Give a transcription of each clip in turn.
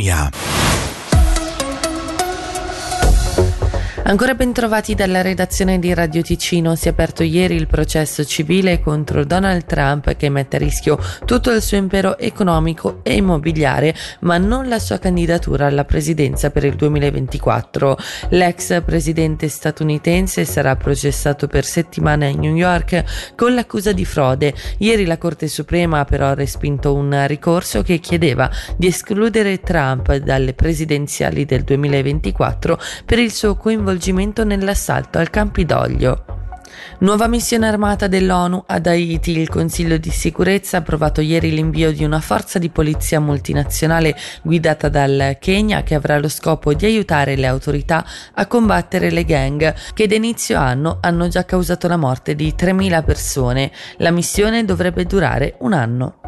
Ja. Ancora ben trovati dalla redazione di Radio Ticino, si è aperto ieri il processo civile contro Donald Trump che mette a rischio tutto il suo impero economico e immobiliare, ma non la sua candidatura alla presidenza per il 2024. L'ex presidente statunitense sarà processato per settimane a New York con l'accusa di frode. Ieri la Corte Suprema ha però respinto un ricorso che chiedeva di escludere Trump dalle presidenziali del 2024 per il suo coinvolgimento coinvolgimento nell'assalto al Campidoglio. Nuova missione armata dell'ONU ad Haiti. Il Consiglio di sicurezza ha approvato ieri l'invio di una forza di polizia multinazionale guidata dal Kenya che avrà lo scopo di aiutare le autorità a combattere le gang che da inizio anno hanno già causato la morte di 3.000 persone. La missione dovrebbe durare un anno.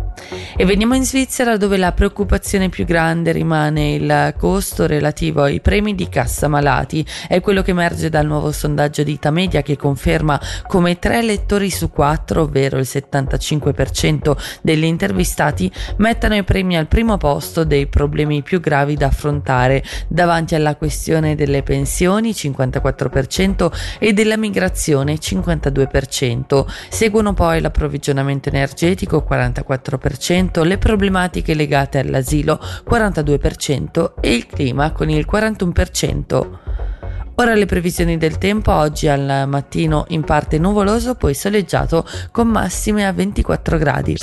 E veniamo in Svizzera dove la preoccupazione più grande rimane il costo relativo ai premi di cassa malati. È quello che emerge dal nuovo sondaggio di Itamedia che conferma come tre elettori su quattro, ovvero il 75% degli intervistati, mettano i premi al primo posto dei problemi più gravi da affrontare, davanti alla questione delle pensioni 54% e della migrazione 52%. Seguono poi l'approvvigionamento energetico 44%, 42%, le problematiche legate all'asilo 42% e il clima con il 41%. Ora le previsioni del tempo, oggi al mattino in parte nuvoloso, poi soleggiato con massime a 24 gradi.